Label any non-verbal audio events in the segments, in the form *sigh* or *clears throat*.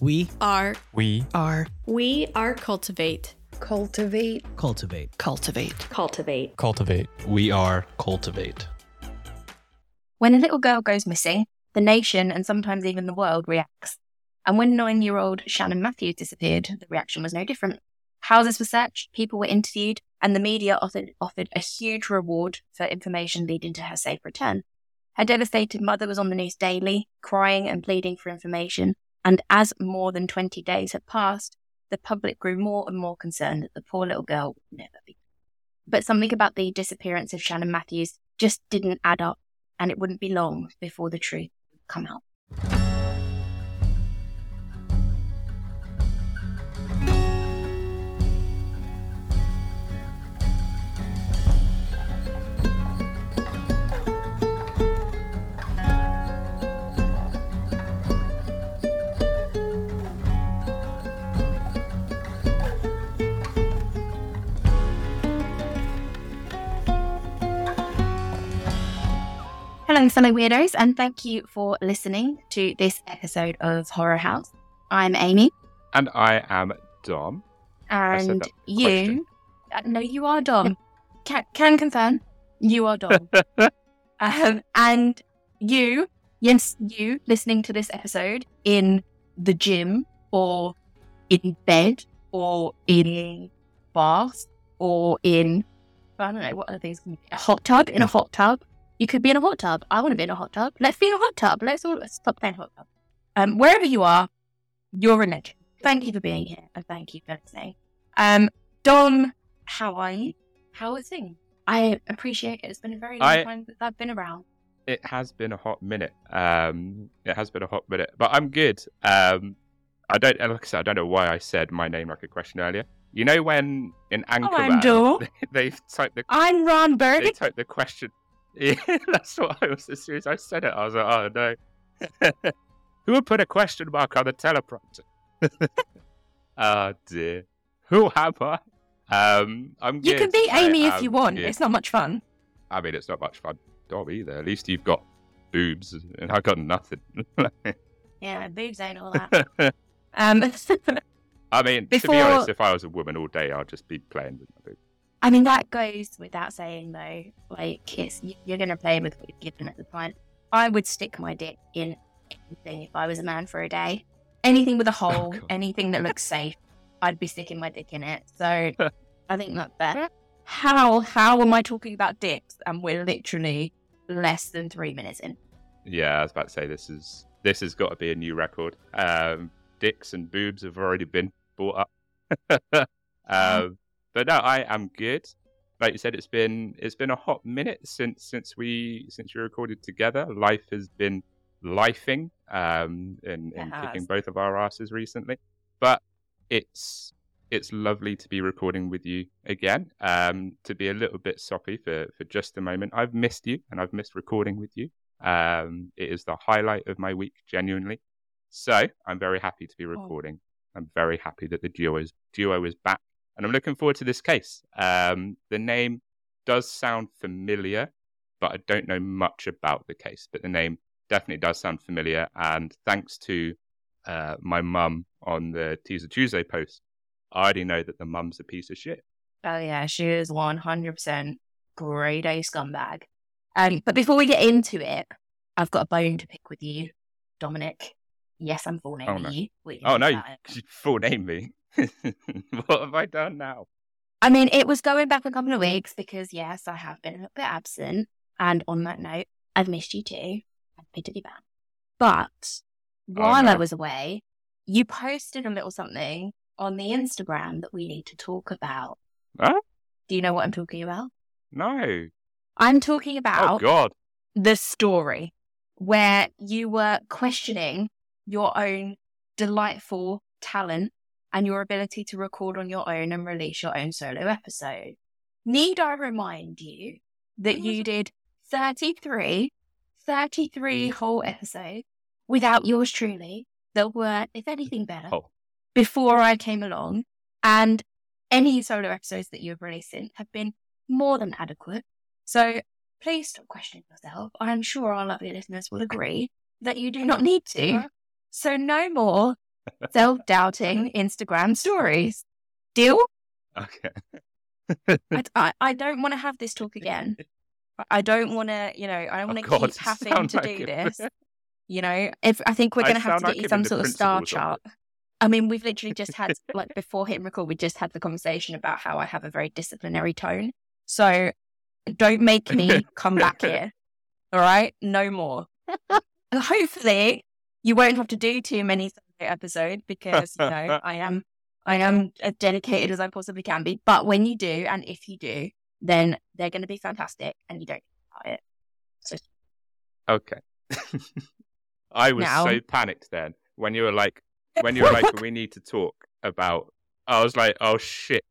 We are We are we are cultivate Cultivate. cultivate. Cultivate. cultivate cultivate. We are cultivate. When a little girl goes missing, the nation and sometimes even the world reacts. And when nine year old Shannon Matthews disappeared, the reaction was no different. Houses were searched, people were interviewed, and the media offered, offered a huge reward for information leading to her safe return. Her devastated mother was on the news daily, crying and pleading for information. And as more than 20 days had passed, the public grew more and more concerned that the poor little girl would never be. But something about the disappearance of Shannon Matthews just didn't add up, and it wouldn't be long before the truth would come out. Hello, fellow weirdos, and thank you for listening to this episode of Horror House. I'm Amy, And I am Dom. And you. Uh, no, you are Dom. Can, can confirm, you are Dom. *laughs* um, and you, yes, you listening to this episode in the gym or in bed or in bath or in I don't know what other things a hot tub in a hot tub. You could be in a hot tub. I want to be in a hot tub. Let's be in a hot tub. Let's all let's stop playing hot tub. Um, wherever you are, you're a legend. Thank you for being here and thank you for listening. Um, Dom, how are you? How are things? I appreciate it. It's been a very long I- time that I've been around. It has been a hot minute. Um, it has been a hot minute, but I'm good. Um, I don't, like I said, I don't know why I said my name like a question earlier. You know when in I'm Anchorman Dom. *laughs* they type the I'm Ron they Burgundy. type the question. Yeah, *laughs* that's what I was. As soon as I said it, I was like, oh no. *laughs* Who would put a question mark on the teleprompter? *laughs* oh dear. Who am I? Um, I'm You good. can be I Amy if you want. good. It's not much fun. I mean, it's not much fun, Dom, either. At least you've got boobs, and I've got nothing. Yeah, boobs ain't all that. Um, I mean, to be honest, if I was a woman all day, I'd just be playing with my boobs. I mean, that goes without saying, though. Like, it's, you- you're going to play with what you're given at the time. I would stick my dick in anything if I was a man for a day. Anything with a *laughs* hole, God. anything that looks safe, I'd be sticking my dick in it. So *laughs* I think that's fair. How how am I talking about dicks? And we're literally less than three minutes in. Yeah, I was about to say this is this has got to be a new record. Um, dicks and boobs have already been brought up. *laughs* um, but no, I am good. Like you said, it's been it's been a hot minute since since we since we recorded together. Life has been lifing um, and, and kicking both of our asses recently. But it's it's lovely to be recording with you again. Um, to be a little bit soppy for for just a moment. I've missed you and I've missed recording with you. Um, it is the highlight of my week, genuinely. So I'm very happy to be recording. I'm very happy that the duo is duo is back, and I'm looking forward to this case. Um, the name does sound familiar, but I don't know much about the case. But the name definitely does sound familiar, and thanks to uh, my mum on the Teaser Tuesday post, I already know that the mum's a piece of shit. Oh yeah, she is one hundred percent grade A scumbag. Um, but before we get into it, I've got a bone to pick with you, Dominic. Yes, I'm full naming Oh, no. you. Oh no, you, you *laughs* full name me. *laughs* what have I done now? I mean, it was going back a couple of weeks because yes, I have been a little bit absent. And on that note, I've missed you too. Admittedly bad. But oh, while I Oh, no. was away, you posted a little something on the Instagram that we need to talk about. Huh? Do you know what I'm talking about? No. I'm talking oh, about Oh God. the story where you were questioning your own delightful talent and your ability to record on your own and release your own solo episode. Need I remind you that you did 33, 33 whole episodes without yours truly that were, if anything, better Oh. before I came along. And any solo episodes that you've released in have been more than adequate. So please stop questioning yourself. I'm sure our lovely listeners will agree that you do not need to. So no more self doubting *laughs* Instagram stories. Deal? Okay. I, I, I don't want to have this talk again. I- don't want to, you know, I don't Oh, want to God, keep having to like do this. You know, if I think we're going to have to get like you some sort of star chart. I mean, we've literally just had, like, before hitting record, we just had the conversation about how I have a very disciplinary tone. So don't make me come back here. *laughs* All right? No more. *laughs* Hopefully, you won't have to do too many Sunday episodes because, you know, *laughs* I am. I am as dedicated as I possibly can be. But when you do, and if you do, then they're going to be fantastic and you don't buy it. So Okay. *laughs* I was Now- so panicked then when you were like, *laughs* when you were like, we need to talk about. I was like, oh shit,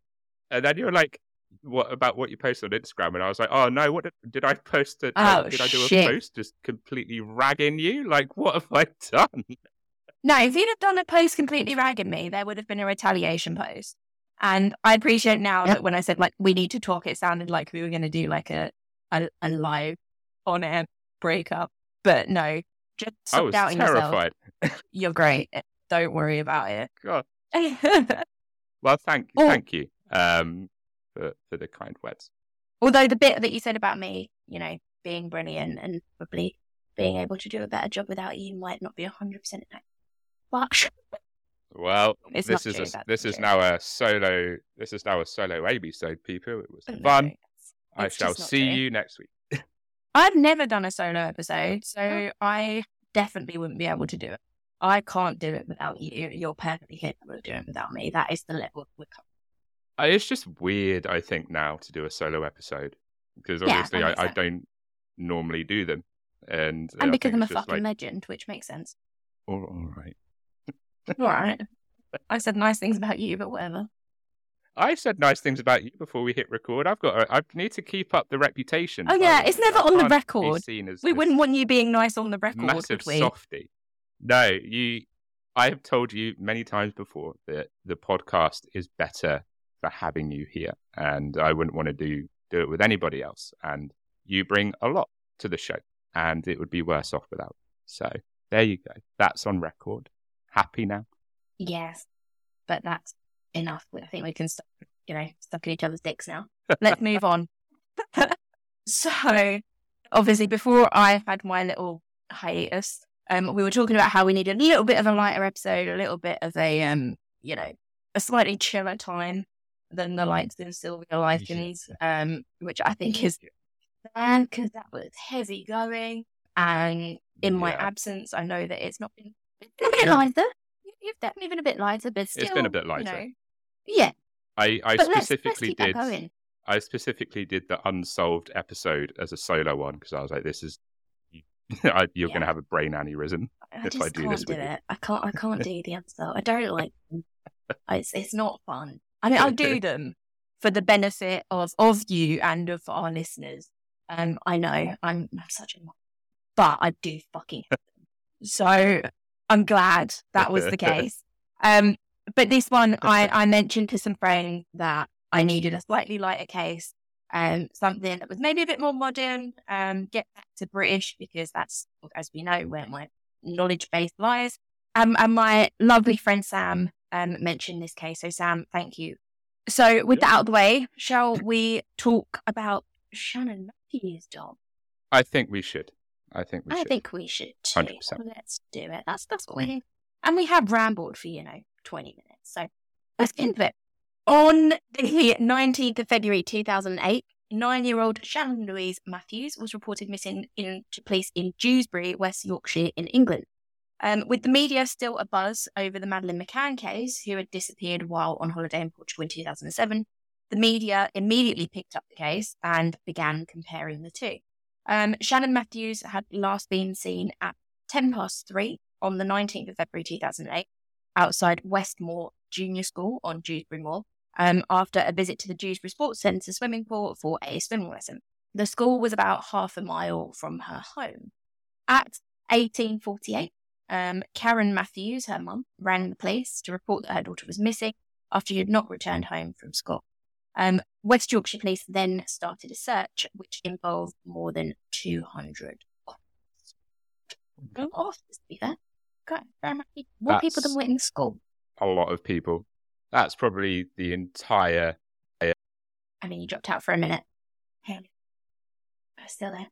and then you were like, what about what you posted on Instagram? And I was like, oh no, what did, did I post? A, Oh, did I do shit. a post just completely ragging you? Like, what have I done? No, if you'd have done a post completely ragging me, there would have been a retaliation post. And I appreciate now that when I said like we need to talk, it sounded like we were going to do like a, a a live on air breakup. But no, just I stop was doubting yourself. terrified. *laughs* You're great. Don't worry about it. God. it. *laughs* Well, thank Oh. thank you um, for for the kind words. Although the bit that you said about me, you know, being brilliant and probably being able to do a better job without you might not be hundred percent accurate. But Well, this is a, this is true. now a solo. This is now a solo episode, people. It was No, fun. it's- I it's shall see true. you next week. I've never done a solo episode, so Oh. I definitely wouldn't be able to do it. I can't do it without you. You're perfectly capable of doing it without me. That is the level we're coming. Uh, It's just weird, I think, now to do a solo episode because obviously that I, I don't normally do them, and And I because I'm a fucking like, legend, which makes sense. all, all right. All right. I said nice things about you, but whatever. I said nice things about you before we hit record. I've got. A, I need to keep up the reputation. Oh, yeah, it's never on the record. seen as We wouldn't want you being nice on the record, massive would we? softy. No, you. I have told you many times before that the podcast is better for having you here, and I wouldn't want to do do it with anybody else. And you bring a lot to the show, and it would be worse off without. So there you go. That's on record. Happy now. Yes, but that's enough. I think we can stop, you know, sucking each other's dicks now. Let's move on. *laughs* so, obviously, before I had my little hiatus, um, we were talking about how we needed a little bit of a lighter episode, a little bit of a, um, you know, a slightly chiller time than the likes of Sylvia Likens, um, which I think is bad because that was heavy going. And in my absence, I know that it's not been a bit lighter. You- You've definitely been a bit lighter, but still, It's been a bit you lighter. know, yeah, I, I but let's, let's specifically keep that did. I specifically did the unsolved episode as a solo one because I was like, "This is *laughs* I- you're Yeah. going to have a brain aneurysm." I if I do this do with you. it. I can't. I can't do the answer. I don't like. *laughs* Them. It's it's not fun. I mean, I do them for the benefit of of you and of our listeners. Um, I know I'm, I'm such a, but I do fucking. hate them. So I'm glad that was the *laughs* case. Um, but this one, I I mentioned to some friends that I needed a slightly lighter case. Um, something that was maybe a bit more modern. Um, get back to British because that's, as we know, where my knowledge base lies. Um, and my lovely friend Sam um, mentioned this case. So, Sam, thank you. So, with that out of the way, shall we talk about Shannon Matthews' dog? I think we should. I think we I should. think we should too. 100%. Let's do it. That's that's what we're here. And we have rambled for, you know, 20 minutes. So let's get into it. On the 19th of February 2008, nine year old Shannon Louise Matthews was reported missing in to police in Dewsbury, West Yorkshire, in England. Um, with the media still abuzz over the Madeleine McCann case, who had disappeared while on holiday in Portugal in 2007, the media immediately picked up the case and began comparing the two. Um, Shannon Matthews had last been seen at 10 past three on the 19th of February 2008 outside Westmoor Junior School on Dewsbury Moor um, after a visit to the Dewsbury Sports Centre swimming pool for a swimming lesson. The school was about half a mile from her home. At 1848, um, Karen Matthews, her mum, rang the police to report that her daughter was missing after she had not returned home from school. Um, West Yorkshire Police then started a search, which involved more than 200 officers. Officers, be very much more people than That's- were in school. A lot of people. That's probably the entire. I mean, you dropped out for a minute. Hey, I'm still there.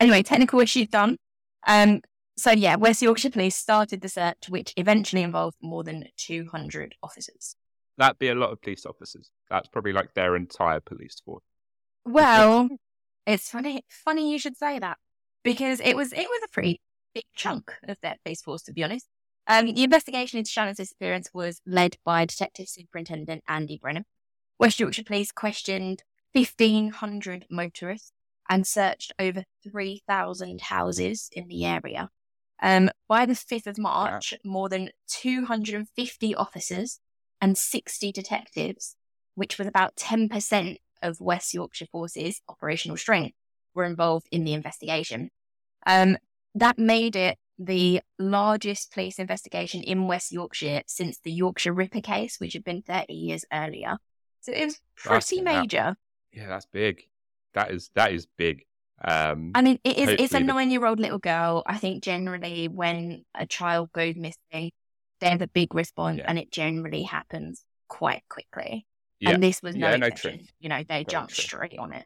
Anyway, technical issues done. Um, so yeah, West Yorkshire Police started the search, which eventually involved more than 200 officers. That'd be a lot of police officers. That's probably like their entire police force. Well, it's funny. Funny you should say that because it was it was a pretty big chunk of their police force, to be honest. Um, the investigation into Shannon's disappearance was led by Detective Superintendent Andy Brennan. West Yorkshire Police questioned 1,500 motorists and searched over 3,000 houses in the area. Um, by the 5th of March, more than 250 officers and 60 detectives, which was about 10% of West Yorkshire Force's operational strength, were involved in the investigation. Um, that made it the largest police investigation in West Yorkshire since the Yorkshire Ripper case, which had been 30 years earlier. So it was pretty hell. major. Yeah, that's big. That is that is big. Um, I mean, it is, it's a nine year old little girl. I think generally when a child goes missing, there's a big response Yeah. and it generally happens quite quickly. yeah, And this was no Yeah, no, exception. you know, they jumped true. straight on it.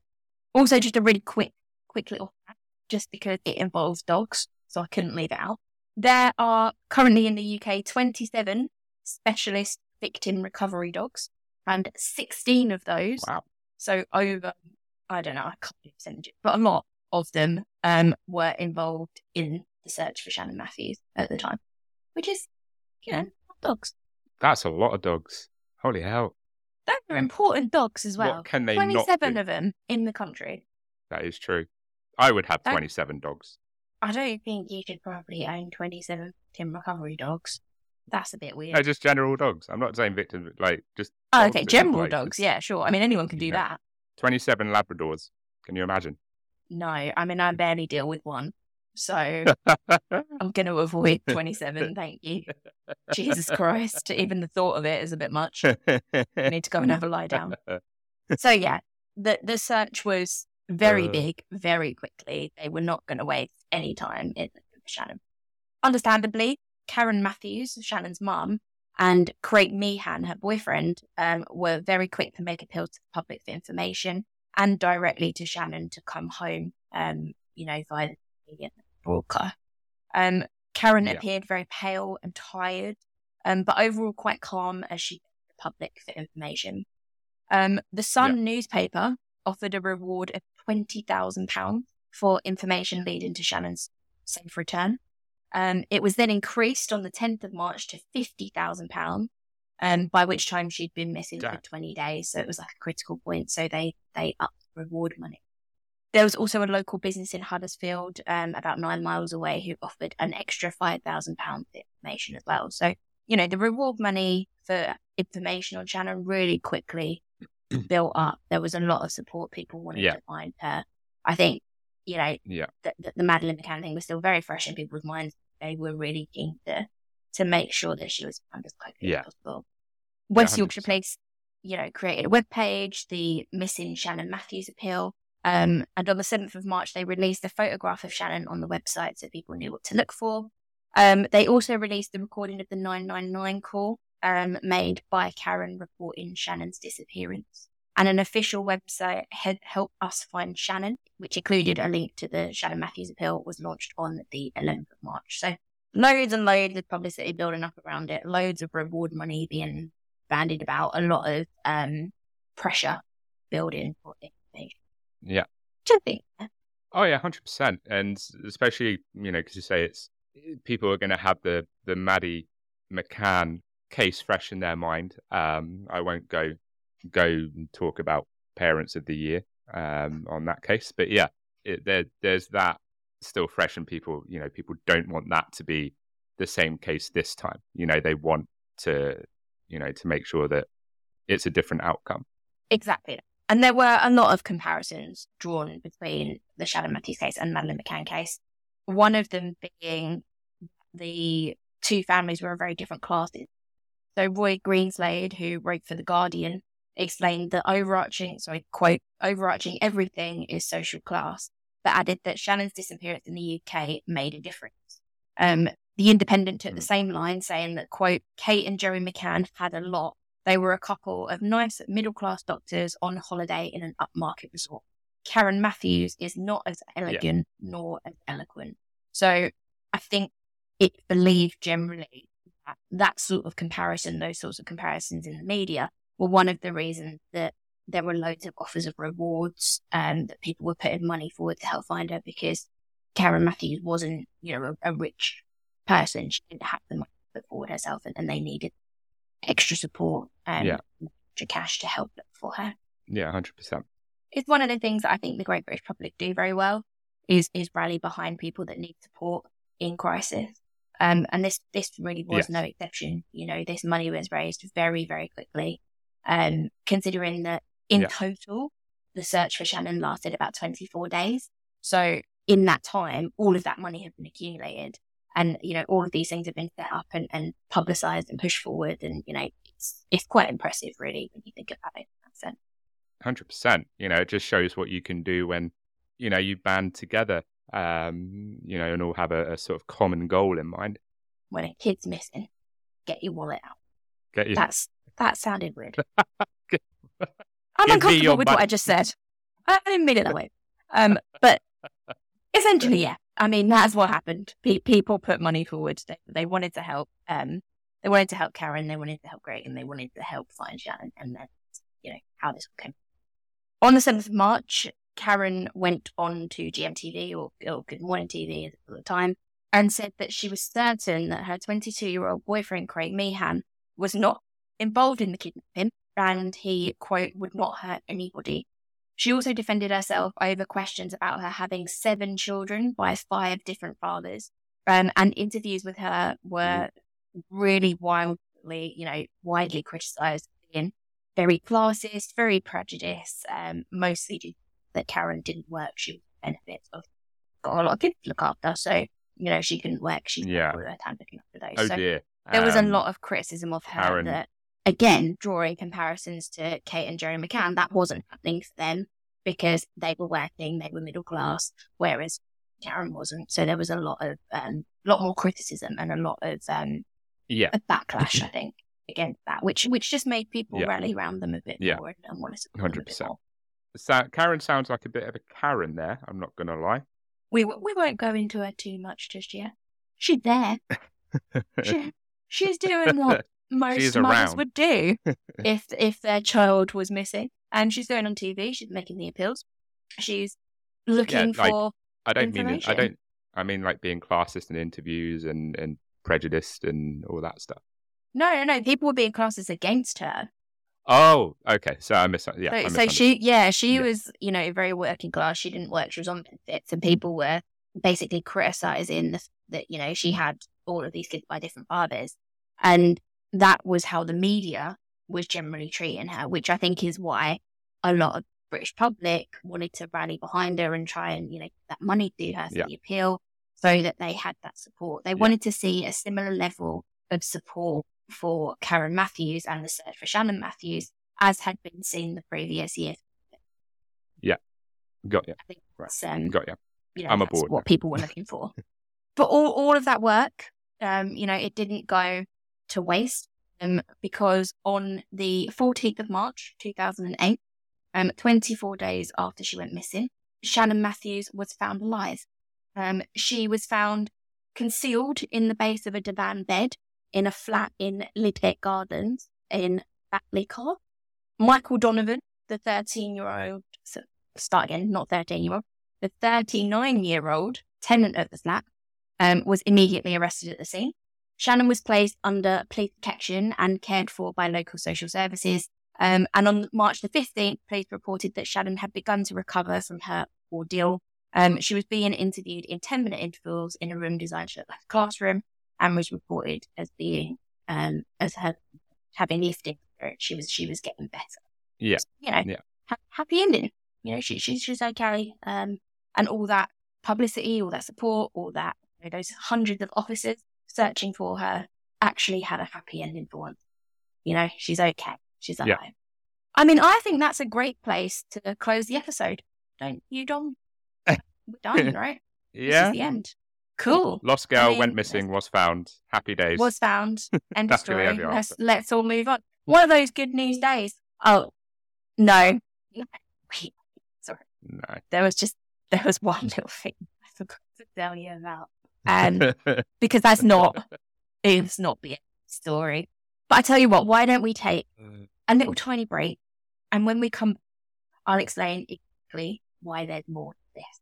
Also, just a really quick, quick little fact, just because it involves dogs, so I couldn't leave it out. There are currently in the UK 27 specialist victim recovery dogs, and 16 of those, wow. so over, I don't know, I can't do percentages, but a lot of them um, were involved in the search for Shannon Matthews at the time, which is, you know, dogs. That's a lot of dogs. Holy hell. They're important dogs as well. what can they not 27 do? of them in the country. That is true. I would have Don't- 27 dogs. I don't think you should probably own 27 Tim recovery dogs. That's a bit weird. No, just general dogs. I'm not saying victims, like just. oh, okay, general like, dogs. Yeah, sure. I mean, anyone can do that. 27 Labradors. Can you imagine? No, I mean, I barely deal with one. So *laughs* I'm going to avoid 27. *laughs* Thank you. Jesus Christ. Even the thought of it is a bit much. I need to go and have a lie down. *laughs* So, yeah, the, the search was very Uh. big, very quickly. They were not going to waste any time in Shannon. Understandably, Karen Matthews, Shannon's mum, and Craig Meehan, her boyfriend, um, were very quick to make appeals to the public for information and directly to Shannon to come home, um, you know, via the media broadcast. Um, Karen Yeah. appeared very pale and tired, um, but overall quite calm as she the public for information. Um, the Sun newspaper offered a reward of £20,000 for information leading to Shannon's safe return. Um, it was then increased on the 10th of March to £50,000, um, by which time she'd been missing for 20 days. So it was like a critical point. So they, they upped the reward money. There was also a local business in Huddersfield, um, about nine miles away, who offered an extra £5,000 for information as well. So, you know, the reward money for information on Shannon really quickly *clears throat* built up. There was a lot of support. People wanted Yeah. to find her. I think, you know, Yeah. the, the Madeleine McCann thing was still very fresh in people's minds. They were really keen to to make sure that she was found as quickly Yeah. as possible. West Yeah, Yorkshire 100. Police, you know, created a web page, the Missing Shannon Matthews appeal. Um, and on the 7th of March, they released a photograph of Shannon on the website so people knew what to look for. Um, they also released the recording of the 999 call um, made by Karen reporting Shannon's disappearance. And an official website, had helped Us Find Shannon, which included a link to the Shannon Matthews appeal, was launched on the 11th of March. So loads and loads of publicity building up around it, loads of reward money being bandied about, a lot of um, pressure building for information. Yeah. Which I think, Oh yeah, hundred percent, and especially you know because you say it's people are going to have the the Maddie McCann case fresh in their mind. Um, I won't go go and talk about Parents of the Year um, on that case, but yeah, it, there there's that still fresh, and people you know people don't want that to be the same case this time. You know they want to you know to make sure that it's a different outcome. Exactly. And there were a lot of comparisons drawn between the Shannon Matthews case and Madeleine McCann case. One of them being the two families were very different classes. So Roy Greenslade, who wrote for The Guardian, explained that overarching, sorry, quote, overarching everything is social class, but added that Shannon's disappearance in the UK made a difference. Um, the Independent took the Mm. same line, saying that, quote, Kate and Joey McCann had a lot. They were a couple of nice middle class doctors on holiday in an upmarket resort. Karen Matthews is not as elegant nor as eloquent. So I think it's believed generally that that sort of comparison, those sorts of comparisons in the media, were one of the reasons that there were loads of offers of rewards and that people were putting money forward to help find her because Karen Matthews wasn't, you know, a, a rich person. She didn't have the money to put forward herself and, and they needed extra support and Yeah. extra cash to help look for her. Yeah, hundred percent. It's one of the things that I think the Great British public do very well is is rally behind people that need support in crisis. Um, and this this really was Yes. no exception. You know, this money was raised very very quickly. Um, considering that in Yeah. total the search for Shannon lasted about twenty four days. So in that time, all of that money had been accumulated, and you know all of these things have been set up and, and publicised and pushed forward. And you know it's it's quite impressive, really, when you think about it. in that sense. Hundred percent. You know, it just shows what you can do when you know you band together. Um, you know, and all have a, a sort of common goal in mind. When a kid's missing, get your wallet out. Get you. That's that sounded weird. *laughs* I'm me uncomfortable with what I just said. I didn't mean it that way. Um, but *laughs* essentially, yeah. I mean, that's what happened. Pe- people put money forward. They, they wanted to help. Um, they wanted to help Karen. They wanted to help Greg, and they wanted to help find Shannon. And then, you know, how this all came. On the seventh of March, Karen went on to GMTV or, or Good Morning TV at the time and said that she was certain that her 22 year old boyfriend Craig Meehan was not involved in the kidnapping and he, quote, would not hurt anybody. She also defended herself over questions about her having seven children by five different fathers. Um, and interviews with her were really wildly, you know, widely criticized being very classist, very prejudiced, um, mostly due that Karen didn't work. She was benefits of got a lot of kids to look after. So, you know, she couldn't work. She Yeah. her time looking after those. oh so dear. there was a Um, lot of criticism of her Karen- that, again, drawing comparisons to Kate and Gerry McCann, that wasn't happening for them because they were working, they were middle class, whereas Karen wasn't. So there was a lot of, um, lot more criticism and a lot of, um, Yeah. a backlash, I think, against that, which which just made people Yeah. rally around them a bit Yeah. more and, want to support them a bit 100%. more. So, Karen sounds like a bit of a Karen there. I'm not going to lie. We we won't go into her too much just yet. She's there. *laughs* She, she's doing what most She's mothers around. would do *laughs* if if their child was missing. And she's going on TV. She's making the appeals. She's looking like- for I don't mean I don't. I mean like being classist in interviews and and prejudiced and all that stuff. no, no, no. People were being classed against her. Oh, okay. So I miss. Yeah. I so, so she, yeah, she Yeah. was, you know, very working class. She didn't work. She was on benefits, and people were basically criticizing the, that, you know, she had all of these kids by different fathers, and that was how the media was generally treating her, which I think is why a lot of British public wanted to rally behind her and try and, you know, get that money to her for Yeah. the appeal, so that they had that support. They Yeah. wanted to see a similar level of support for Karen Matthews and the search for Shannon Matthews as had been seen the previous year. Yeah. Got you. I think Right. um, Got you. you know, I'm that's aboard what people were looking for. but all, all of that work, um, you know, it didn't go to waste um, because on the 14th of March 2008, um, 24 days after she went missing, Shannon Matthews was found alive. Um, she was found concealed in the base of a divan bed in a flat in Lidgate Gardens in Batley Carr. Michael Donovan, the 13 year old, so start again, not 13 year old, the 39 year old tenant of the flat, um, was immediately arrested at the scene. Shannon was placed under police protection and cared for by local social services. Um, and on March the 15th, police reported that Shannon had begun to recover from her ordeal. Um, she was being interviewed in 10 minute intervals in a room designed to look like a classroom and was reported as being, um, as her having spirit. She was, she was getting better. Yeah. You know, Yeah. ha- happy ending. You know, she, she's, she's okay. Um, and all that publicity, all that support, all that, you know, those hundreds of officers searching for her actually had a happy ending for once. you know, she's okay. She's alive. Yeah. I mean, I think that's a great place to close the episode. Don't you, Dom? *laughs* We're done, right? This Yeah. is the end. Cool. Lost girl mean, went missing, was found. Happy days. Was found. *laughs* End of story. Let's let's all move on. One of those good news days. Oh no. No. Wait, sorry. No. There was just there was one little thing I forgot to tell you about. Um *laughs* because that's not it's not the story. But I tell you what, why don't we take a little tiny break and when we come I'll explain exactly why there's more to this.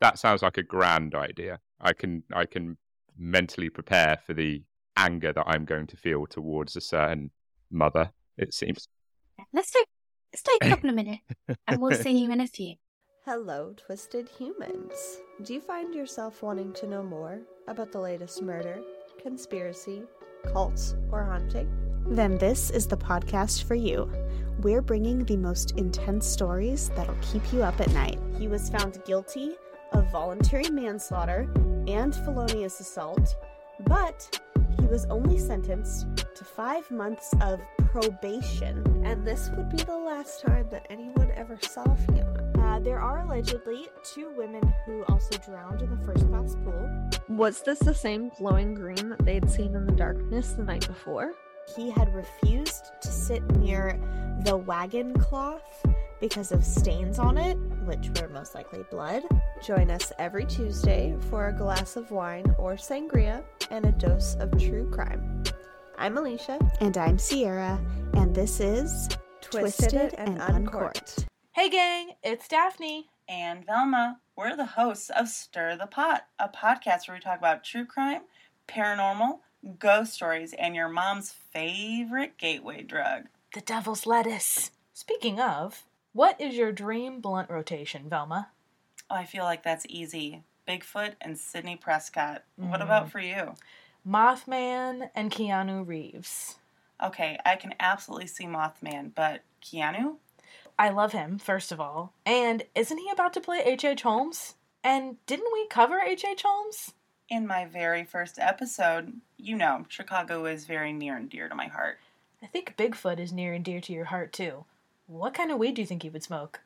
that sounds like a grand idea. I can I can mentally prepare for the anger that I'm going to feel towards a certain mother. It seems. Let's take let's take a couple of minutes and we'll see you in a few. Hello, twisted humans. Do you find yourself wanting to know more about the latest murder, conspiracy, cults, or haunting? Then this is the podcast for you. We're bringing the most intense stories that'll keep you up at night. He was found guilty of voluntary manslaughter and felonious assault, but he was only sentenced to five months of probation, and this would be the last time that anyone ever saw him. Uh, there are allegedly two women who also drowned in the first class pool. Was this the same glowing green that they'd seen in the darkness the night before? He had refused to sit near the wagon cloth because of stains on it, which were most likely blood. Join us every Tuesday for a glass of wine or sangria and a dose of true crime. I'm Alicia. And I'm Sierra. And this is Twisted, and Uncorked. Hey gang, it's Daphne. and Velma. We're the hosts of Stir the Pot, a podcast where we talk about true crime, paranormal, ghost stories, and your mom's favorite gateway drug. The devil's lettuce. Speaking of, what is your dream blunt rotation, Velma? Oh, I feel like that's easy. Bigfoot and Sidney Prescott. What Mm. about for you? Mothman and Keanu Reeves. Okay, I can absolutely see Mothman, but Keanu? I love him, first of all. And isn't he about to play H.H. H. Holmes? And didn't we cover H.H. H. Holmes? In my very first episode, you know, Chicago is very near and dear to my heart. I think Bigfoot is near and dear to your heart, too. What kind of weed do you think he would smoke?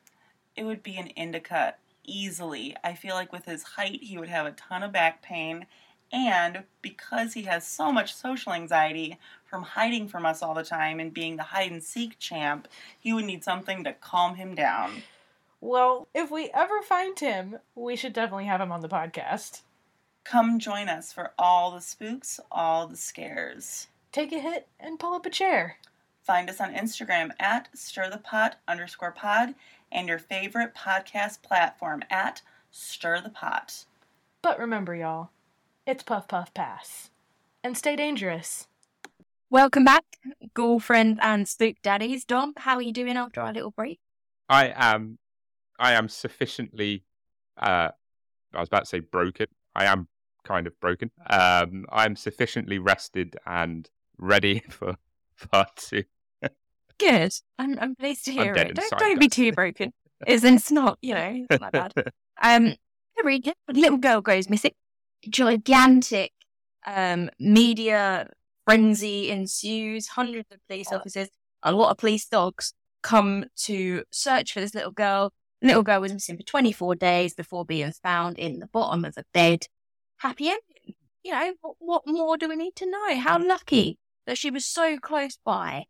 It would be an indica easily. I feel like with his height, he would have a ton of back pain. And because he has so much social anxiety from hiding from us all the time and being the hide and seek champ, he would need something to calm him down. Well, if we ever find him, we should definitely have him on the podcast. Come join us for all the spooks, all the scares. Take a hit and pull up a chair. Find us on Instagram at stirthepot underscore pod and your favorite podcast platform at Stir the Pot. But remember, y'all, it's Puff Puff Pass. And stay dangerous. Welcome back, girlfriend and spook daddies. Dom, how are you doing after our little break? I am, I am sufficiently. Uh, I was about to say broken. I am kind of broken. Um, I'm sufficiently rested and ready *laughs* for part two. Good. I'm, I'm pleased to I'm hear dead it. Don't, don't be too broken. It's, it's not, you know, it's not that bad. *laughs* Um, every a little girl goes missing. Gigantic um, media frenzy ensues. Hundreds of police officers, a lot of police dogs come to search for this little girl. The little girl was missing for 24 days before being found in the bottom of a bed. Happy ending. You know, what, what more do we need to know? How lucky that she was so close by,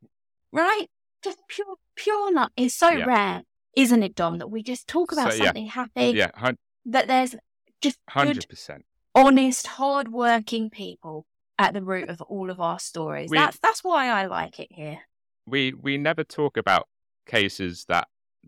right? Just pure, pure luck is so Yeah. rare, isn't it, Dom? That we just talk about So, yeah. something happy. yeah, hun- That there's just hundred percent. Honest, hard-working people at the root of all of our stories. We- that's that's why I like it here. We we never talk about cases that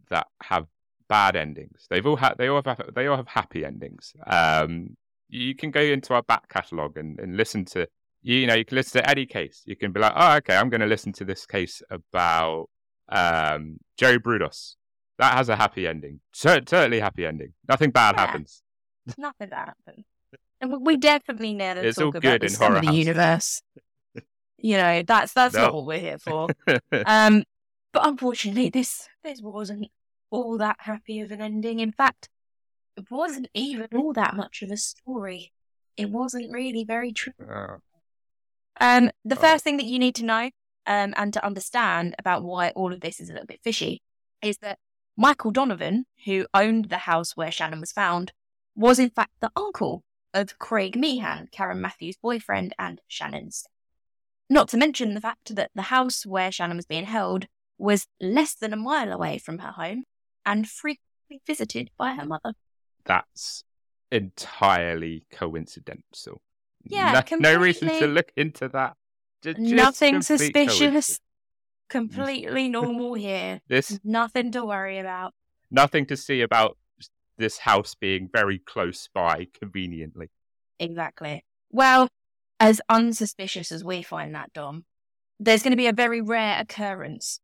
that have bad endings. They've all had they all have they all have happy endings. Um, you can go into our back catalogue and, and listen to you know you can listen to any case. You can be like, oh, okay, I'm going to listen to this case about um, Jerry Brudos. That has a happy ending. Certainly happy ending. Nothing bad Yeah. happens. Nothing that happened. And we- definitely never It's talk all about good the in horror of the universe. *laughs* you know, that's that's No. not what we're here for. *laughs* Um, but unfortunately, this this wasn't all that happy of an ending. In fact, it wasn't even all that much of a story. It wasn't really very true. Oh, Um, the Oh. first thing that you need to know um, and to understand about why all of this is a little bit fishy is that Michael Donovan, who owned the house where Shannon was found, was in fact the uncle of Craig Meehan, Karen Matthews' boyfriend and Shannon's. Not to mention the fact that the house where Shannon was being held was less than a mile away from her home and frequently visited by her mother. That's entirely coincidental. Yeah, no, no reason to look into that. Just Nothing suspicious. Completely normal here. This Nothing to worry about. nothing to see about this house being very close by conveniently. Exactly. Well, as unsuspicious as we find that, Dom, there's going to be a very rare occurrence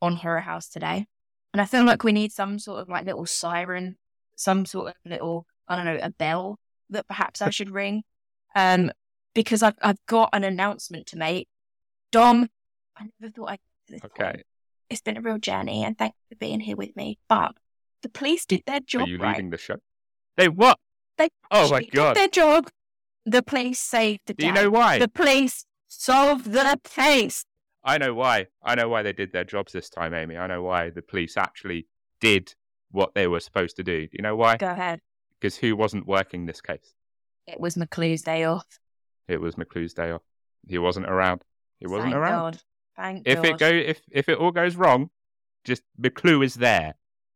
on Horror House today. And I feel like we need some sort of like little siren, some sort of little, I don't know, a bell that perhaps I should ring. *laughs* Um, because I've, I've got an announcement to make. Dom, I never thought I'd this point. Okay. It's been a real journey and thanks for being here with me. But the police did their job Are you right. leaving the show? They what? They Oh my actually did God. their job. The police saved the Do you know why? The police solved the case. I know why. I know why they did their jobs this time, Amy. I know why the police actually did what they were supposed to do. Do you know why? Go ahead. Because who wasn't working this case? It was McClue's day off. It was McClue's day off. He wasn't around. He wasn't Thank around. God. Thank If God. it go if if it all goes wrong, just McClue is there.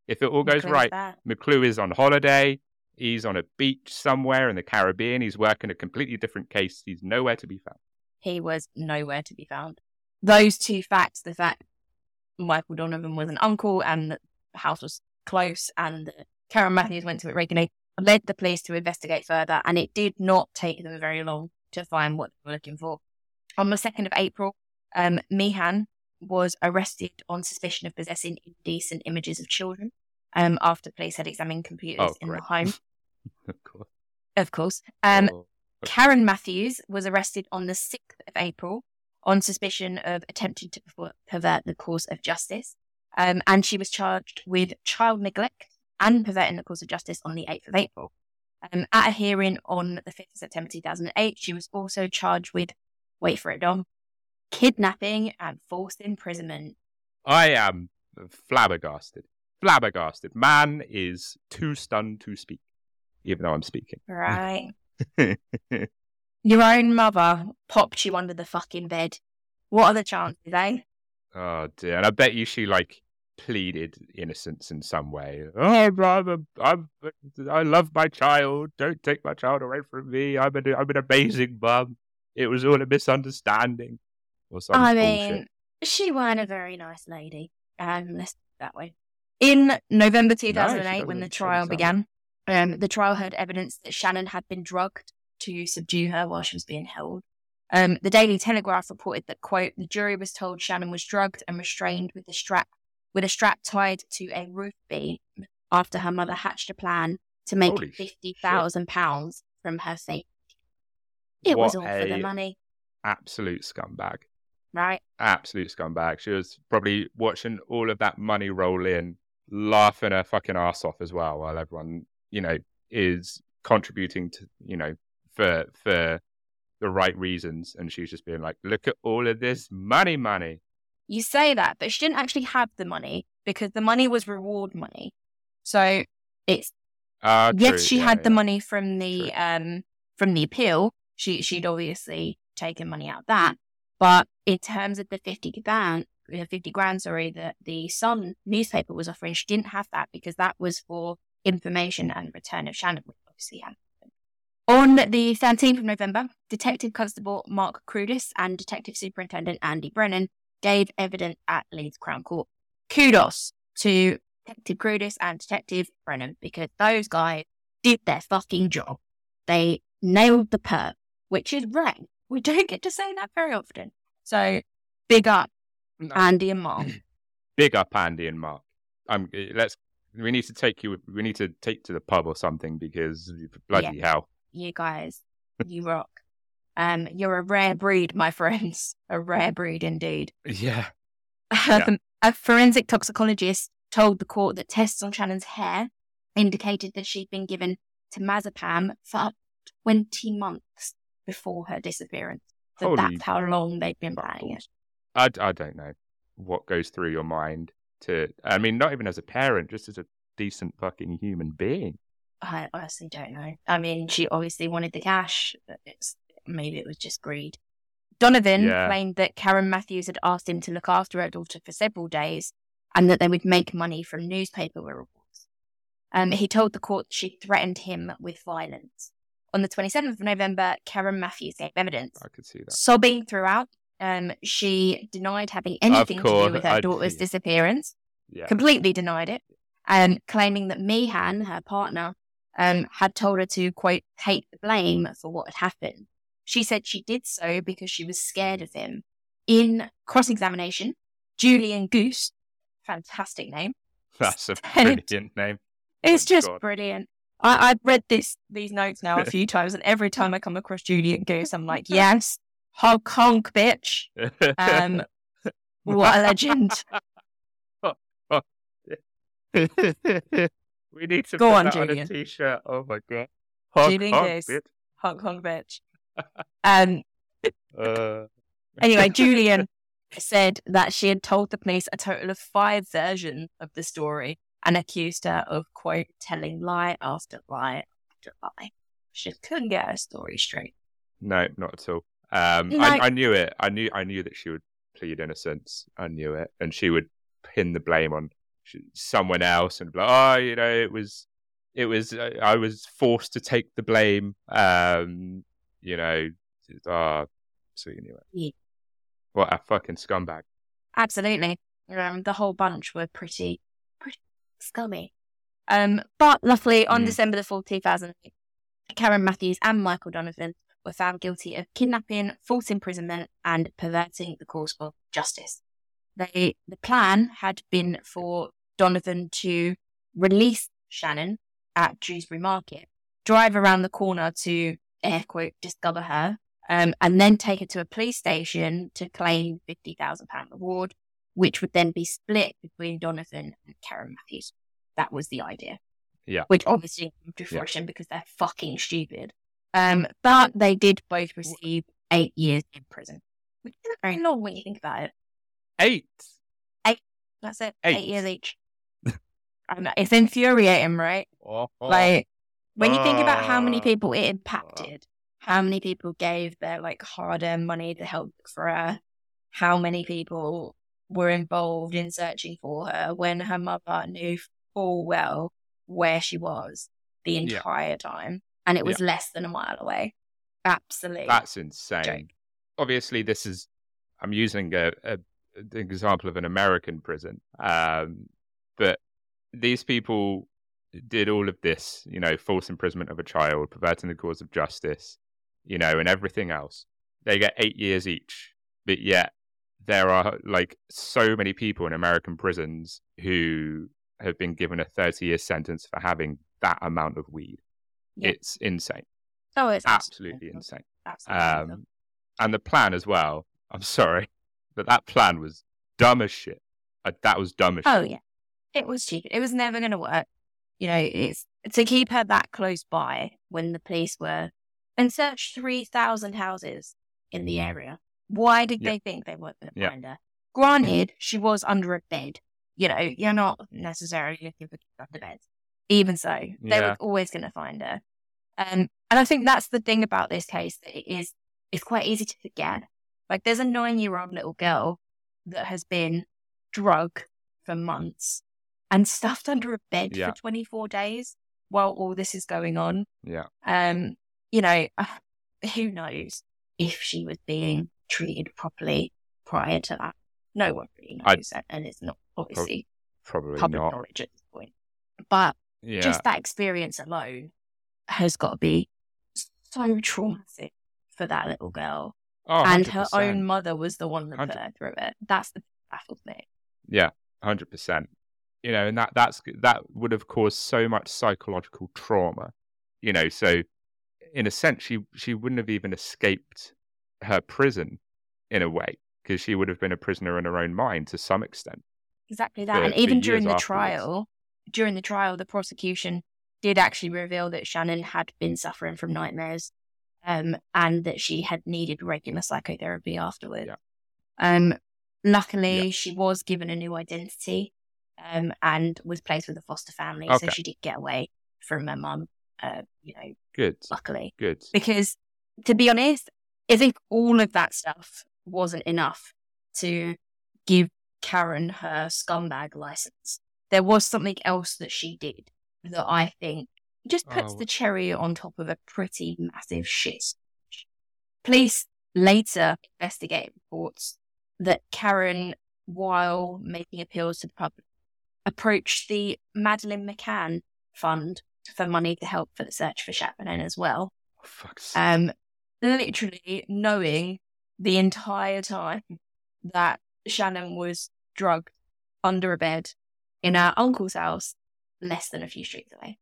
If it all goes right. McClue is on holiday. He's on a beach somewhere in the Caribbean. He's working a completely different case. He's nowhere to be found. He was nowhere to be found. Those two facts, the fact Michael Donovan was an uncle and the house was close and Karen Matthews went to it regularly, led the police to investigate further. And it did not take them very long to find what they were looking for. On the 2nd of April, um, Meehan was arrested on suspicion of possessing indecent images of children um, after police had examined computers Oh, in the home, *laughs* of course. of course. Um, Oh, Karen Matthews was arrested on the 6th of April on suspicion of attempting to pervert the course of justice. Um, and she was charged with child neglect and perverting the course of justice on the 8th of April. Um, at a hearing on the 5th of September 2008, she was also charged with, wait for it, Dom, kidnapping and forced imprisonment. I am flabbergasted. Flabbergasted. Man is too stunned to speak, even though I'm speaking. Right. *laughs* Your own mother popped you under the fucking bed. What are the chances, eh? Oh dear, and I bet you she like pleaded innocence in some way. Oh, I'm, I'm, I'm, I love my child. Don't take my child away from me. I'm an, I'm an amazing mum. It was all a misunderstanding, or some I bullshit. mean, she weren't a very nice lady. Um, let's put it that way. In November 2008, when the trial began, um, the trial heard evidence that Shannon had been drugged to subdue her while she was being held. Um, the Daily Telegraph reported that, quote, the jury was told Shannon was drugged and restrained with a strap, with a strap tied to a roof beam after her mother hatched a plan to make Holy fifty thousand pounds from her safety. It was all for the money, Absolute scumbag. Right? Absolute scumbag. She was probably watching all of that money roll in, laughing her fucking ass off as well, while everyone, you know, is contributing to, you know, for for the right reasons, and she's just being like, "Look at all of this money, money." You say that, but she didn't actually have the money because the money was reward money. So it's Ah, yes, true. she Yeah, had the yeah. money from the True. um from the appeal. She she'd obviously taken money out of that, but in terms of the fifty grand, uh, fifty grand, sorry, that the Sun newspaper was offering, she didn't have that because that was for information and return of Shannon, which obviously happened. On the 13th of November, Detective Constable Mark Crudis and Detective Superintendent Andy Brennan gave evidence at Leeds Crown Court. Kudos to Detective Crudis and Detective Brennan because those guys did their fucking job. They nailed the perp, which is rare. We don't get to say that very often. So big up No. Andy and Mark. *clears throat* Big up Andy and Mark. I'm. Let's. We need to take you. We need to take to the pub or something because bloody hell. you guys, you rock. Um, you're a rare breed, my friends. A rare breed indeed. Yeah. Um, a forensic toxicologist told the court that tests on Shannon's hair indicated that she'd been given temazepam for up to 20 months before her disappearance. So Holy that's how long they've been planning it. I, I don't know what goes through your mind to. I mean, not even as a parent, just as a decent fucking human being. I honestly don't know. I mean, she obviously wanted the cash. It's, maybe it was just greed. Donovan Yeah. claimed that Karen Matthews had asked him to look after her daughter for several days and that they would make money from newspaper reports. Um, he told the court she threatened him with violence. On the 27th of November, Karen Matthews gave evidence. I could see that. Sobbing throughout, um, she denied having anything to do with her I'd- daughter's disappearance Yeah. completely denied it, um, claiming that Meehan, her partner, um, had told her to, quote, take the blame for what had happened. She said she did so because she was scared of him. In cross examination, Julian Goose, fantastic name, That's a *laughs* brilliant name. it's Oh, just God. brilliant. I, I've read this these notes now a few *laughs* times, and every time I come across Julian Goose, I'm like, yes, honk honk, bitch. Um, *laughs* what a legend. *laughs* we need to Go put on, that on a Julian. t-shirt. Oh my god. Honk, Julian honk, Goose. bitch. Honk honk, bitch. Um, Uh, Anyway, Julian said that she had told the police a total of five versions of the story and accused her of, quote, telling lie after lie after lie. She couldn't get her story straight. no, not at all. Um, No. I, I knew it. I knew. I knew that she would plead innocence. I knew it, and she would pin the blame on someone else and be like, "Oh, you know, it was, it was. Uh, I was forced to take the blame." Um, you know, ah, so you knew it. Yeah. What a fucking scumbag. Absolutely. Um, the whole bunch were pretty, pretty scummy. Um, but luckily, on Mm. December the 4th, 2008, Karen Matthews and Michael Donovan were found guilty of kidnapping, false imprisonment, and perverting the course of justice. They, the plan had been for Donovan to release Shannon at Dewsbury Market, drive around the corner to air quote discover her, um, and then take her to a police station to claim fifty thousand pound reward, which would then be split between Donovan and Karen Matthews. That was the idea. Yeah. Which obviously didn't come to Yeah. fruition because they're fucking stupid. Um, but they did both receive eight years in prison, which isn't very long when you think about it. Eight. Eight. That's it. Eight. Eight, years each. *laughs* it's infuriating, right? Oh, Like when you think about how many Ah. people it impacted, how many people gave their like hard-earned money to help for her, how many people were involved in searching for her when her mother knew full well where she was the Yeah. entire time, and it was less than a mile away. Absolutely. That's insane. joke. Obviously, this is. I'm using a, a an example of an American prison, um, but these people did all of this. You know, false imprisonment of a child, perverting the cause of justice, you know, and everything else. They get eight years each, but yet there are like so many people in American prisons who have been given a 30 year sentence for having that amount of weed. Yeah. It's insane, oh, it's absolutely insane. Absolutely. Um, and the plan as well. I'm *laughs* sorry, but that plan was dumb as shit. Uh, that was dumb as Oh shit. yeah, it was stupid. It was never going to work. You know, it's to keep her that close by when the police were and searched three thousand houses in the area. Why did Yeah. they think they weren't going to Yeah. find her? Granted, she was under a bed. You know, you're not necessarily looking for kids under beds. Even so, they Yeah. were always going to find her. Um, and I think that's the thing about this case that it is it's quite easy to forget. Like, there's a nine year old little girl that has been drugged for months and stuffed under a bed Yeah. for 24 days while all this is going on. Yeah. Um, you know, who knows if she was being treated properly prior to that? No one really I- knows, and it's not obviously Probably public not. knowledge at this point. But Yeah. just that experience alone has got to be so traumatic for that little girl. oh, and her own mother was the one that put her through it. That's the baffles me. Yeah, hundred percent. You know, and that that's that would have caused so much psychological trauma. You know, so in a sense, she she wouldn't have even escaped her prison in a way because she would have been a prisoner in her own mind to some extent. Exactly that. For- and even during the afterwards. trial, during the trial, the prosecution did actually reveal that Shannon had been suffering from nightmares, um, and that she had needed regular psychotherapy afterwards. Yeah. Um, Luckily, Yeah. she was given a new identity um, and was placed with a foster family, so she did get away from her mum. Uh, you know, Good. luckily, Good. because to be honest, I think all of that stuff wasn't enough to give Karen her scumbag license. There was something else that she did that I think just puts Oh. the cherry on top of a pretty massive shit. Police later investigate reports that Karen, while making appeals to the public, approached the Madeleine McCann Fund for money to help for the search for Chapman as well. Oh. Um, literally knowing the entire time that Shannon was drugged under a bed in her uncle's house, less than a few streets away.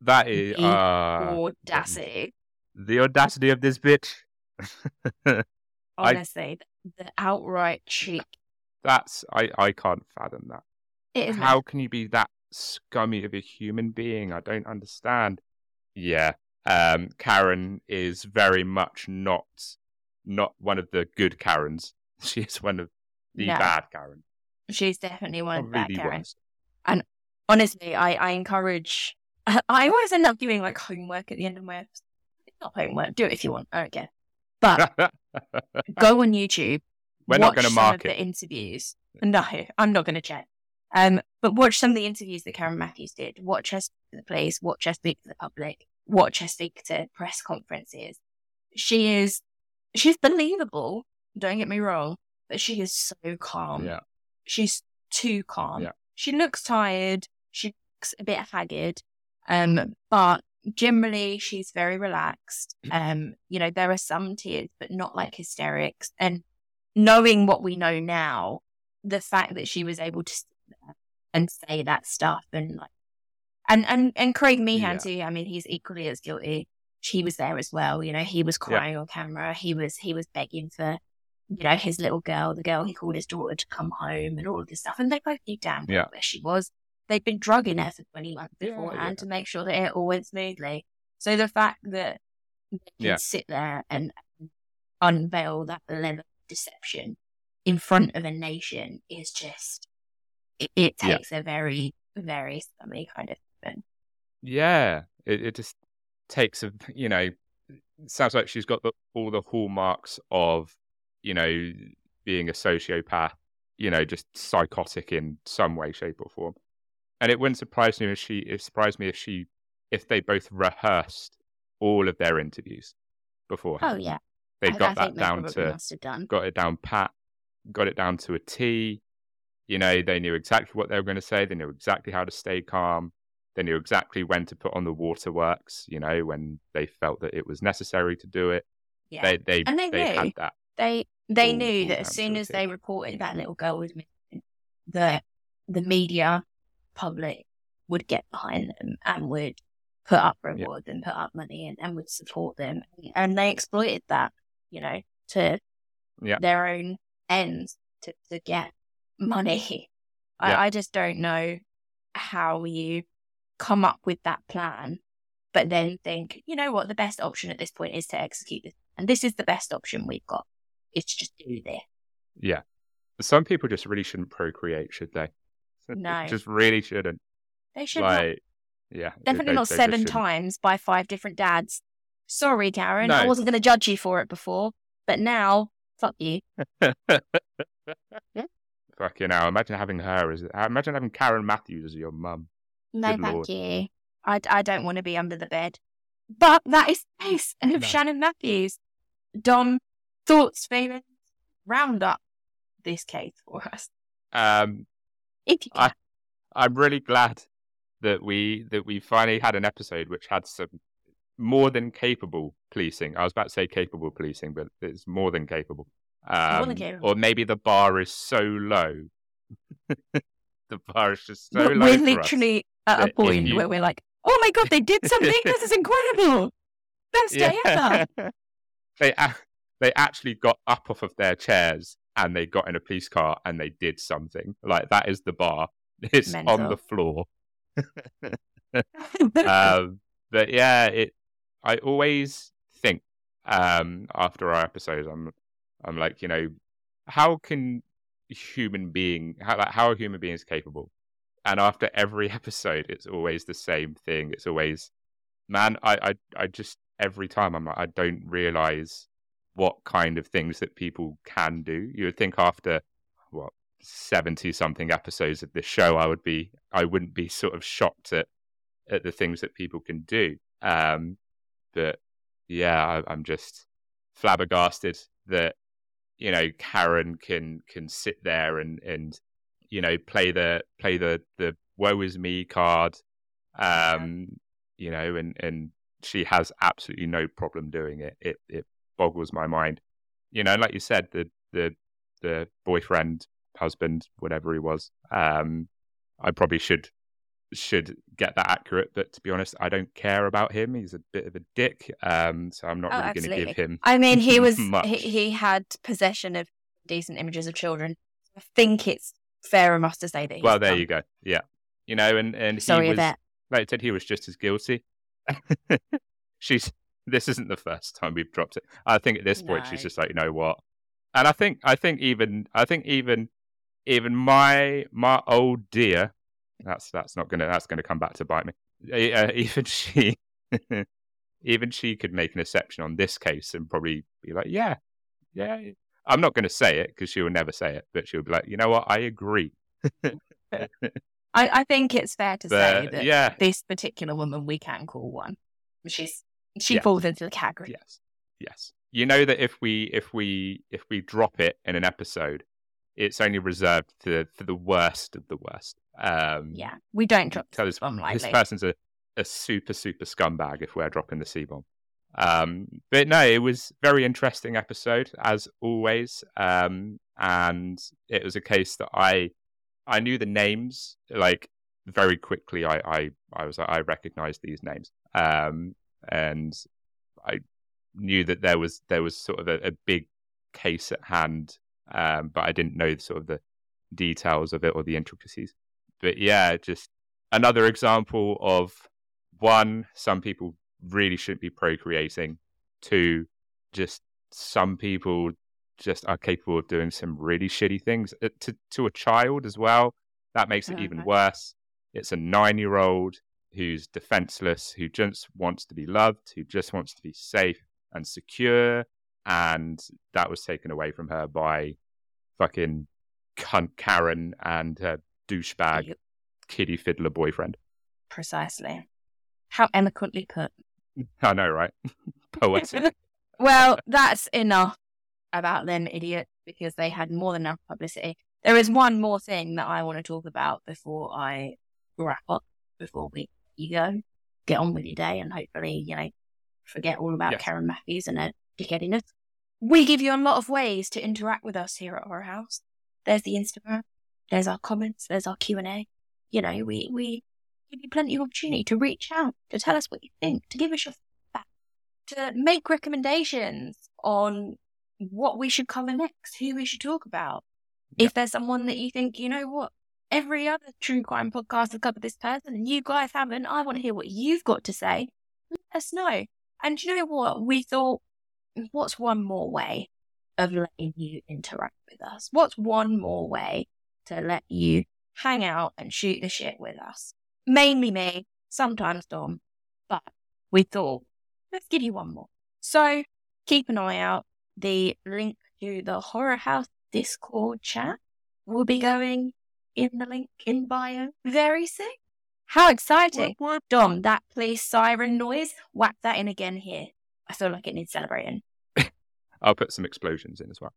that is the uh, Audacity, the audacity of this bitch. *laughs* I- honestly, the outright cheek. That's I I can't fathom that. It is How can you be that scummy of a human being? I don't understand. Yeah. Um Karen is very much not not one of the good Karens. *laughs* She is one of the No. bad Karen. She's definitely one of the bad Karens. worst. Honestly, I, I encourage. *laughs* I always end up doing like homework at the end of my episode. Not homework. Do it if you want. I don't care. But *laughs* go on YouTube. We're not going to mark the interviews. No, I'm not going to check. Um, but watch some of the interviews that Karen Matthews did. Watch her speak to the police. Watch her speak to the public. Watch her speak to press conferences. She is, she's believable. Don't get me wrong, but she is so calm. Yeah. She's too calm. Yeah. She looks tired. She looks a bit haggard. Um, but generally she's very relaxed. *clears throat* Um, you know, there are some tears, but not like hysterics. And knowing what we know now, the fact that she was able to sit there and say that stuff and like, and and and Craig Meehan Yeah. too. I mean, he's equally as guilty. He was there as well. You know, he was crying on camera. He was he was begging for, you know, his little girl, the girl he called his daughter, to come home and all of this stuff. And they both knew damn well Yeah. where she was. They'd been drugging her for twenty months Yeah, beforehand yeah. to make sure that it all went smoothly. So the fact that they can Yeah. sit there and unveil that level of deception in front of a nation is just it, it Yeah. takes a very very scummy kind of thing. Yeah, it, it just takes a you know, sounds like she's got the, all the hallmarks of you know being a sociopath, you know, just psychotic in some way, shape, or form. And it wouldn't surprise me if she it surprised me if she if they both rehearsed all of their interviews beforehand. Oh yeah, they I- got I that down to got it down pat, got it down to a T. You know, they knew exactly what they were going to say. They knew exactly how to stay calm. They knew exactly when to put on the waterworks. You know, when they felt that it was necessary to do it. Yeah, They they And they had knew. that. they they all- knew all that as soon as they reported that little girl was missing, the the media public would get behind them and would put up rewards and put up money and, and would support them. And they exploited that, you know, to Yeah. their own ends to, to get money. *laughs* Yeah. I, I just don't know how you come up with that plan, but then think, you know what, the best option at this point is to execute this. And this is the best option we've got. It's just do this. Yeah. Some people just really shouldn't procreate, should they? *laughs* No. just really shouldn't. They should not yeah, Definitely they- not they seven times by five different dads. Sorry, Karen. I wasn't going to judge you for it before, but now, fuck you. *laughs* Fucking hell! Imagine having her as. Imagine having Karen Matthews as your mum. No, Good thank lord. you. I, I don't want to be under the bed. But that is the case *laughs* of No. Shannon Matthews. Dom, thoughts, feelings, round up this case for us. Um, If you I- can. I'm really glad that we that we finally had an episode which had some more than capable policing. I was about to say capable policing, but it's more than capable. Um, More than capable. Or maybe the bar is so low. *laughs* the bar is just so we're low. we're literally at a point you- where we're like, oh my God, they did something. this is *laughs* incredible. Best day ever. *laughs* they a- they actually got up off of their chairs and they got in a police car and they did something. Like that is the bar. *laughs* It's on the floor. um, but yeah, it. I always think um, after our episodes, I'm, I'm like, you know, how can human being, how like how a human beings capable. And after every *laughs* episode, it's always the same thing. It's always, man, I, I, I just every time I'm like, I don't realize what kind of things that people can do. You would think after what seventy something episodes of this show, I would be, I wouldn't be sort of shocked at at the things that people can do. Um, but yeah, I, I'm just flabbergasted that you know Karen can can sit there and and you know play the play the the woe is me card um you know and and she has absolutely no problem doing it. It it boggles my mind. You know like you said the the the boyfriend husband whatever he was um i probably should should get that accurate but to be honest i don't care about him. He's a bit of a dick um so i'm not Oh, really going to give him I mean, he *laughs* was he, he had possession of decent images of children. I think it's fair enough to say that. He's well there you go yeah you know and and Sorry, he was Yvette. like I said, he was just as guilty. *laughs* she's this isn't the first time we've dropped it. I think at this point she's just like, you know what? And I think I think even I think even even my my old dear, that's that's not gonna that's gonna come back to bite me. Uh, *laughs* even she, *laughs* even she could make an exception on this case and probably be like, yeah, yeah. I'm not going to say it because she will never say it, but she'll be like, you know what? I agree. *laughs* I, I think it's fair to say that yeah, this particular woman we can call one. She's she Yeah. falls into the category. Yes. Yes. You know that if we if we if we drop it in an episode, it's only reserved to for the worst of the worst. Um Yeah, we don't drop tell this this person's a, a super, super scumbag if we're dropping the C bomb. Um but no, it was very interesting episode as always. Um and it was a case that I I knew the names like very quickly I I, I was I recognized these names. Um and I knew that there was there was sort of a, a big case at hand, um, but I didn't know sort of the details of it or the intricacies. But yeah, just another example of one, some people really shouldn't be procreating. to just some people just are capable of doing some really shitty things Uh, to to a child as well. That makes it even worse. It's a nine year old who's defenseless, who just wants to be loved, who just wants to be safe and secure, and that was taken away from her by fucking cunt Karen and her douchebag Yep. kiddie fiddler boyfriend. Precisely. How eloquently put. *laughs* I know, right? *laughs* Poetic. *laughs* well, that's enough about them idiots because they had more than enough publicity. There is one more thing that I want to talk about before I wrap up, before we you go, get on with your day, and hopefully, you know, forget all about Yes. Karen Matthews and her dickheadiness. We give you a lot of ways to interact with us here at our house. There's the Instagram, there's our comments, there's our Q and A. You know, we we give you plenty of opportunity to reach out, to tell us what you think, to give us your feedback, to make recommendations on what we should cover next, who we should talk about. If there's someone that you think, you know what, every other true crime podcast has covered this person and you guys haven't, I want to hear what you've got to say. Let us know. And you know what? We thought, what's one more way of letting you interact with us? What's one more way to let you hang out and shoot the shit with us? Mainly me, sometimes Dom, but we thought, let's give you one more. So keep an eye out. The link to the Horror House Discord chat will be going in the link in bio very soon. How exciting! Dom, that police siren noise, whack that in again here. I feel like it needs celebrating. *laughs* I'll put some explosions in as well.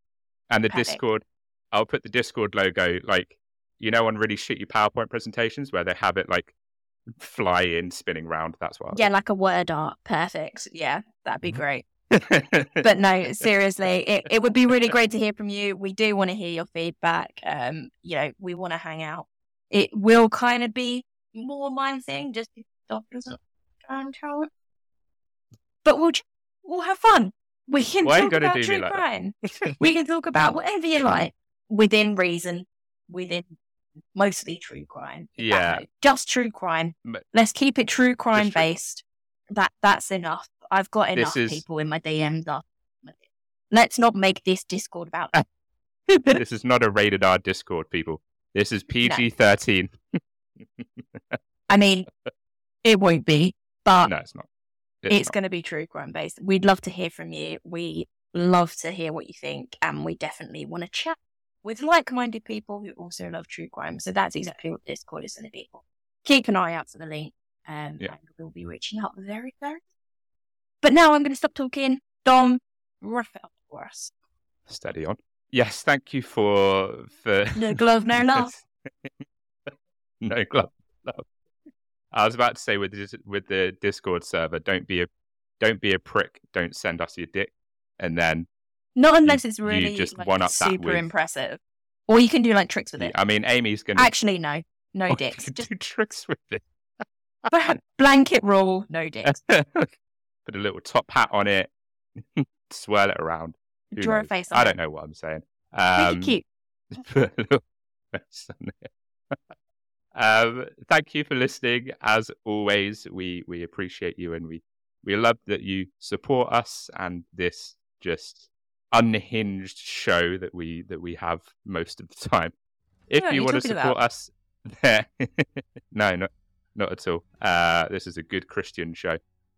And the Perfect. Discord, I'll put the Discord logo like you know on really shitty PowerPoint presentations where they have it like fly in spinning round. That's what. Yeah, like a word art. Perfect. Yeah, that'd be Mhm. great. *laughs* But no, seriously, it, it would be really great to hear from you. We do want to hear your feedback. Um, you know, we want to hang out. It will kind of be more my thing, just because Doc doesn't and tell it. But we'll we'll have fun. We can Why talk about true like crime. we can talk about whatever you like within reason, within mostly true crime. Yeah. no, just true crime. Let's keep it true crime true based. That that's enough. I've got enough is- people in my DMs. Up. Let's not make this Discord about. *laughs* this is not a rated R Discord, people. This is PG thirteen. *laughs* I mean, it won't be, but No, it's not. it's not. going to be true crime based. We'd love to hear from you. We love to hear what you think, and we definitely want to chat with like minded people who also love true crime. So that's exactly what Discord is going to be. Keep an eye out for the link, um, Yeah. and we'll be reaching out very, very. But now I'm going to stop talking. Dom, rough it up for us. steady on. Yes, thank you for for *laughs* No glove, no *laughs* love. *laughs* no glove. love. I was about to say with this, with the Discord server, don't be a don't be a prick. Don't send us your dick, and then Not unless it's really just like, one-up super with- impressive. Or you can do like tricks with it. I mean, Amy's gonna Actually, no. No *laughs* Oh, you dicks. can Just do tricks with it. *laughs* blanket rule, no dicks. *laughs* Put a little top hat on it, swirl it around. Who Draw a face on I it. don't know what I'm saying. Make Um, it cute. put a little face on it. um, thank you for listening. As always, we we appreciate you and we we love that you support us and this just unhinged show that we that we have most of the time. If you want to support about? us, there, *laughs* no, not not at all. Uh, this is a good Christian show.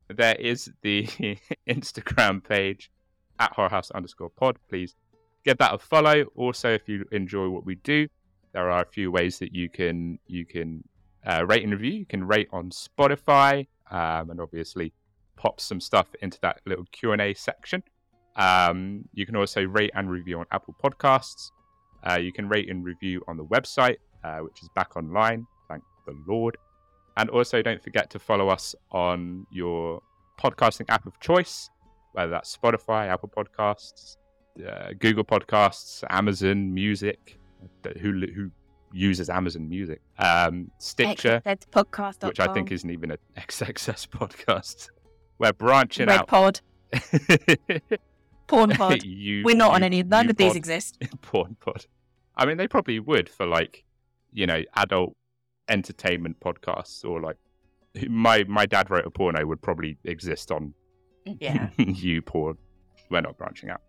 There is the *laughs* Instagram page at horrorhouse underscore pod. Please give that a follow. Also, if you enjoy what we do, there are a few ways that you can you can uh, rate and review. You can rate on Spotify, um, and obviously pop some stuff into that little Q and A section. Um, you can also rate and review on Apple Podcasts. Uh, you can rate and review on the website, uh, which is back online. Thank the Lord. And also, don't forget to follow us on your podcasting app of choice, whether that's Spotify, Apple Podcasts, uh, Google Podcasts, Amazon Music, uh, who who uses Amazon Music, um, Stitcher, That's podcast. which I think isn't even an *laughs* XXS podcast. We're branching Red out. Pod, *laughs* Porn *laughs* Pod. You- We're not on any. None you of these pod. exist. *laughs* porn pod. I mean, they probably would for like, you know, adult entertainment podcasts or like. *laughs* My my dad wrote a porno would probably exist on Yeah. you porn. We're not branching out.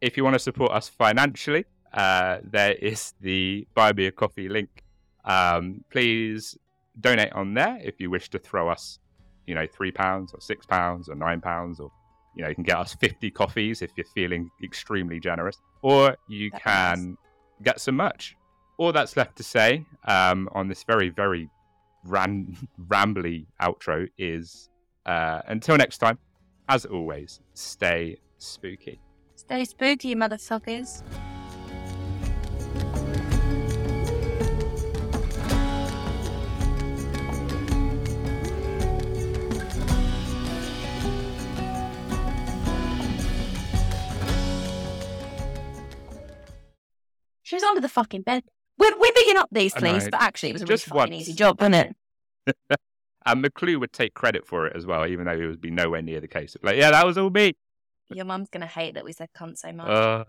If you want to support us financially, uh, there is the buy me a coffee link. Um, please donate on there if you wish to throw us, you know, three pounds or six pounds or nine pounds or you know, you can get us 50 coffees if you're feeling extremely generous, or you That'd be can get some merch. All that's left to say um, on this very, very *laughs* rambly outro is uh, until next time, as always, stay spooky. Stay spooky, motherfuckers. She was under the fucking bed. We're, we're bigging up these, please, but actually, it was a really Just fucking once. easy job, wasn't it? *laughs* And McClue would take credit for it as well, even though it would be nowhere near the case. Like, yeah, that was all me. Your mum's gonna hate that we said cunt so much. Uh,